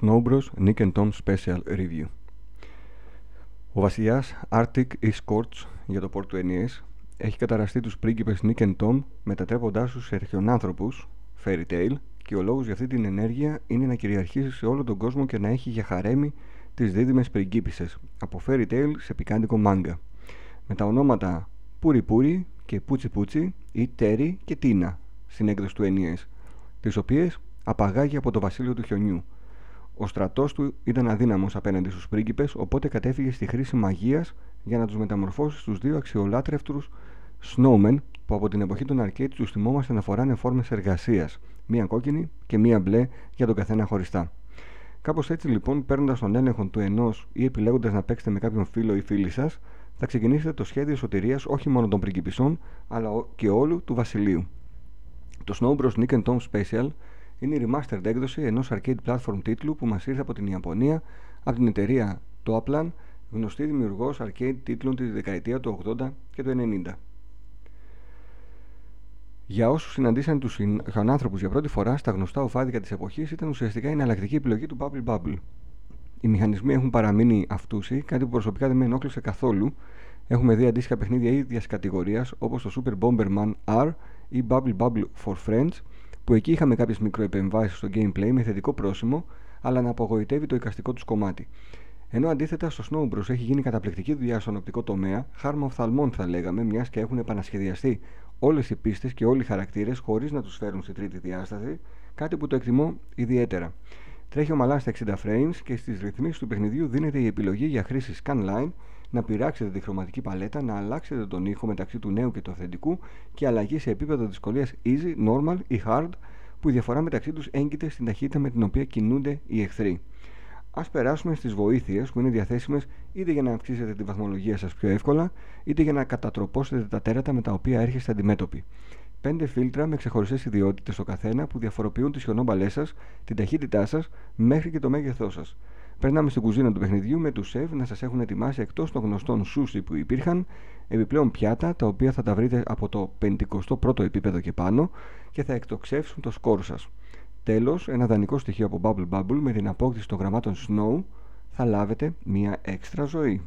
Snow Bros. Nick and Tom Special Review. Ο βασιλιάς Arctic Escorts για το πόρτο του NES έχει καταραστεί τους πρίγκιπες Nick and Tom μετατρέποντάς τους σε αρχαιονάνθρωπους, fairy tale, και ο λόγος για αυτή την ενέργεια είναι να κυριαρχήσει σε όλο τον κόσμο και να έχει για χαρέμι τις δίδυμες πριγκίπισσες, από fairy tale σε πικάντικο μάγκα. Με τα ονόματα Πούρι Πούρι και Πούτσι Πούτσι ή Τέρι και Τίνα στην έκδοση του NES, τις οποίες απαγάγει από το βασίλειο του χιονιού. Ο στρατός του ήταν αδύναμος απέναντι στους πρίγκιπες, οπότε κατέφυγε στη χρήση μαγείας για να τους μεταμορφώσει στους δύο αξιολάτρευτρους snowmen που από την εποχή των arcade τους θυμόμαστε να φοράνε φόρμες εργασίας, μία κόκκινη και μία μπλε για τον καθένα χωριστά. Κάπως έτσι λοιπόν, παίρνοντας τον έλεγχο του ενός ή επιλέγοντας να παίξετε με κάποιον φίλο ή φίλη σας, θα ξεκινήσετε το σχέδιο σωτηρίας όχι μόνο των πριγκιπισών, αλλά και όλου του βασιλείου. Το Snow Bros. Nick and Tom Special είναι η remastered έκδοση ενός arcade platform τίτλου που μας ήρθε από την Ιαπωνία από την εταιρεία Toaplan, γνωστή δημιουργός arcade τίτλων της δεκαετία του 80 και του 90. Για όσους συναντήσαν τους ανθρώπου για πρώτη φορά στα γνωστά οφάδικα της εποχής, ήταν ουσιαστικά η εναλλακτική επιλογή του Bubble Bubble. Οι μηχανισμοί έχουν παραμείνει αυτούσιοι, κάτι που προσωπικά δεν με ενόχλησε καθόλου. Έχουμε δει αντίστοιχα παιχνίδια ίδιας κατηγορίας όπως το Super Bomberman R ή Bubble Bubble for Friends, που εκεί είχαμε κάποιες μικροεπεμβάσεις στο gameplay με θετικό πρόσημο, αλλά να απογοητεύει το εικαστικό τους κομμάτι. Ενώ αντίθετα στο Snow Bros έχει γίνει καταπληκτική δουλειά στον οπτικό τομέα, χάρμα οφθαλμών θα λέγαμε, μιας και έχουν επανασχεδιαστεί όλες οι πίστες και όλοι οι χαρακτήρες χωρίς να τους φέρουν στη τρίτη διάσταση, κάτι που το εκτιμώ ιδιαίτερα. Τρέχει ομαλά στα 60 frames και στις ρυθμίσεις του παιχνιδιού δίνεται η επιλογή για χρήση scanline να πειράξετε τη χρωματική παλέτα, να αλλάξετε τον ήχο μεταξύ του νέου και του αυθεντικού και αλλαγή σε επίπεδο δυσκολίας easy, normal ή hard, που η διαφορά μεταξύ τους έγκυται στην ταχύτητα με την οποία κινούνται οι εχθροί. Α περάσουμε στις βοήθειες που είναι διαθέσιμες είτε για να αυξήσετε τη βαθμολογία σας πιο εύκολα, είτε για να κατατροπώσετε τα τέρατα με τα οποία έρχεστε αντιμέτωποι. Πέντε φίλτρα με ξεχωριστές ιδιότητες στο καθένα που διαφοροποιούν τι χιονόμπαλέ σας, την ταχύτητά σας μέχρι και το μέγεθός σας. Περνάμε στην κουζίνα του παιχνιδιού με τους σεφ να σας έχουν ετοιμάσει εκτός των γνωστών σούσι που υπήρχαν, επιπλέον πιάτα τα οποία θα τα βρείτε από το 51ο επίπεδο και πάνω και θα εκτοξεύσουν το σκόρ σας. Τέλος, ένα δανεικό στοιχείο από Bubble Bubble με την απόκτηση των γραμμάτων Snow θα λάβετε μία έξτρα ζωή.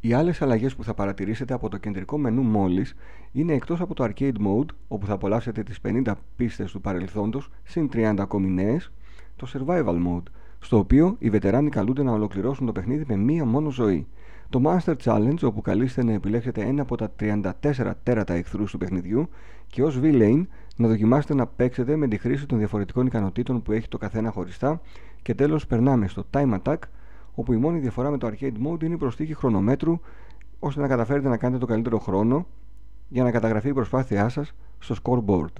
Οι άλλες αλλαγές που θα παρατηρήσετε από το κεντρικό μενού μόλις είναι εκτός από το Arcade Mode, όπου θα απολαύσετε τις 50 πίστες του παρελθόντος συν 30 ακόμη νέες, το Survival Mode, στο οποίο οι βετεράνοι καλούνται να ολοκληρώσουν το παιχνίδι με μία μόνο ζωή. Το Master Challenge, όπου καλείστε να επιλέξετε ένα από τα 34 τέρατα εχθρούς του παιχνιδιού και ως V-Lane να δοκιμάσετε να παίξετε με τη χρήση των διαφορετικών ικανοτήτων που έχει το καθένα χωριστά. Και τέλος, περνάμε στο Time Attack, όπου η μόνη διαφορά με το Arcade Mode είναι η προστίκη χρονομέτρου, ώστε να καταφέρετε να κάνετε το καλύτερο χρόνο για να καταγραφεί η προσπάθειά σας στο scoreboard.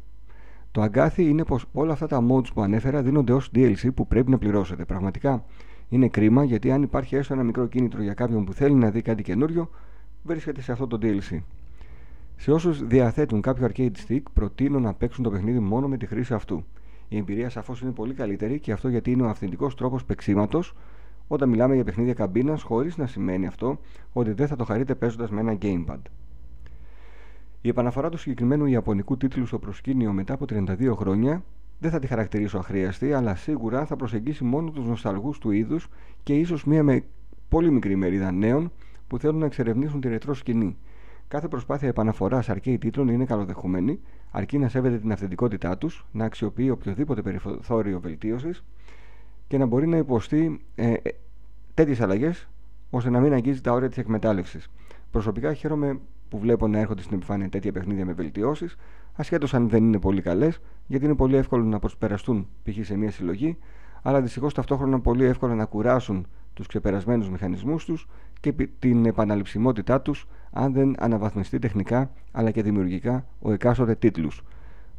Το αγκάθι είναι πως όλα αυτά τα modes που ανέφερα δίνονται ως DLC που πρέπει να πληρώσετε. Πραγματικά είναι κρίμα γιατί αν υπάρχει έστω ένα μικρό κίνητρο για κάποιον που θέλει να δει κάτι καινούριο, βρίσκεται σε αυτό το DLC. Σε όσους διαθέτουν κάποιο arcade stick, προτείνω να παίξουν το παιχνίδι μόνο με τη χρήση αυτού. Η εμπειρία σαφώς είναι πολύ καλύτερη και αυτό γιατί είναι ο αυθεντικός τρόπος παίξήματος όταν μιλάμε για παιχνίδια καμπίνας, χωρίς να σημαίνει αυτό ότι δεν θα το χαρείτε παίζοντας με ένα gamepad. Η επαναφορά του συγκεκριμένου Ιαπωνικού τίτλου στο προσκήνιο μετά από 32 χρόνια δεν θα τη χαρακτηρίσω αχρίαστη, αλλά σίγουρα θα προσεγγίσει μόνο τους νοσταλγούς του είδους και ίσως μία με πολύ μικρή μερίδα νέων που θέλουν να εξερευνήσουν τη ρετρό σκηνή. Κάθε προσπάθεια επαναφοράς αρκεί τίτλων είναι καλοδεχούμενη, αρκεί να σέβεται την αυθεντικότητά τους, να αξιοποιεί οποιοδήποτε περιθώριο βελτίωσης και να μπορεί να υποστεί ε, ε τέτοιες αλλαγές ώστε να μην αγγίζει τα όρια της εκμετάλλευσης. Προσωπικά χαίρομαι που βλέπω να έρχονται στην επιφάνεια τέτοια παιχνίδια με βελτιώσεις, ασχέτως αν δεν είναι πολύ καλές, γιατί είναι πολύ εύκολο να προσπεραστούν π.χ. σε μια συλλογή, αλλά δυστυχώς ταυτόχρονα πολύ εύκολο να κουράσουν τους ξεπερασμένους μηχανισμούς τους και την επαναληψιμότητά τους αν δεν αναβαθμιστεί τεχνικά αλλά και δημιουργικά ο εκάστοτε τίτλου.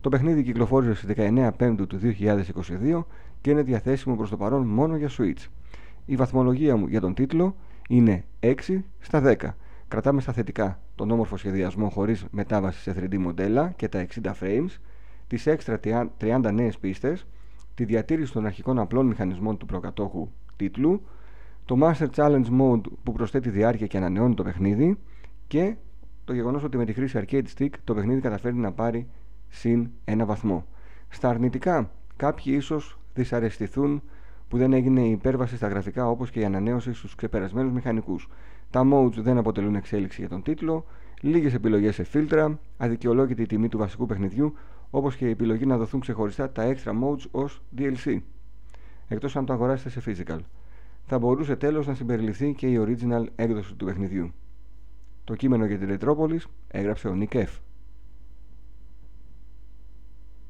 Το παιχνίδι κυκλοφόρησε στις 19 Πέμπτου του 2022 και είναι διαθέσιμο προς το παρόν μόνο για Switch. Η βαθμολογία μου για τον τίτλο είναι 6 στα 10 Κρατάμε στα θετικά τον όμορφο σχεδιασμό χωρίς μετάβαση σε 3D μοντέλα και τα 60 frames, τις έξτρα 30 νέες πίστες, τη διατήρηση των αρχικών απλών μηχανισμών του προκατόχου τίτλου, το Master Challenge Mode που προσθέτει διάρκεια και ανανεώνει το παιχνίδι και το γεγονός ότι με τη χρήση Arcade Stick το παιχνίδι καταφέρει να πάρει συν ένα βαθμό. Στα αρνητικά, κάποιοι ίσως δυσαρεστηθούν που δεν έγινε η υπέρβαση στα γραφικά όπως και η ανανέωση στους ξεπερασμένους μηχανικούς. Τα modes δεν αποτελούν εξέλιξη για τον τίτλο, λίγες επιλογές σε φίλτρα, αδικαιολόγητη τιμή του βασικού παιχνιδιού, όπως και η επιλογή να δοθούν ξεχωριστά τα extra modes ως DLC, εκτός αν το αγοράσετε σε physical. Θα μπορούσε τέλος να συμπεριληφθεί και η original έκδοση του παιχνιδιού. Το κείμενο για την Retropolis έγραψε ο Nick F.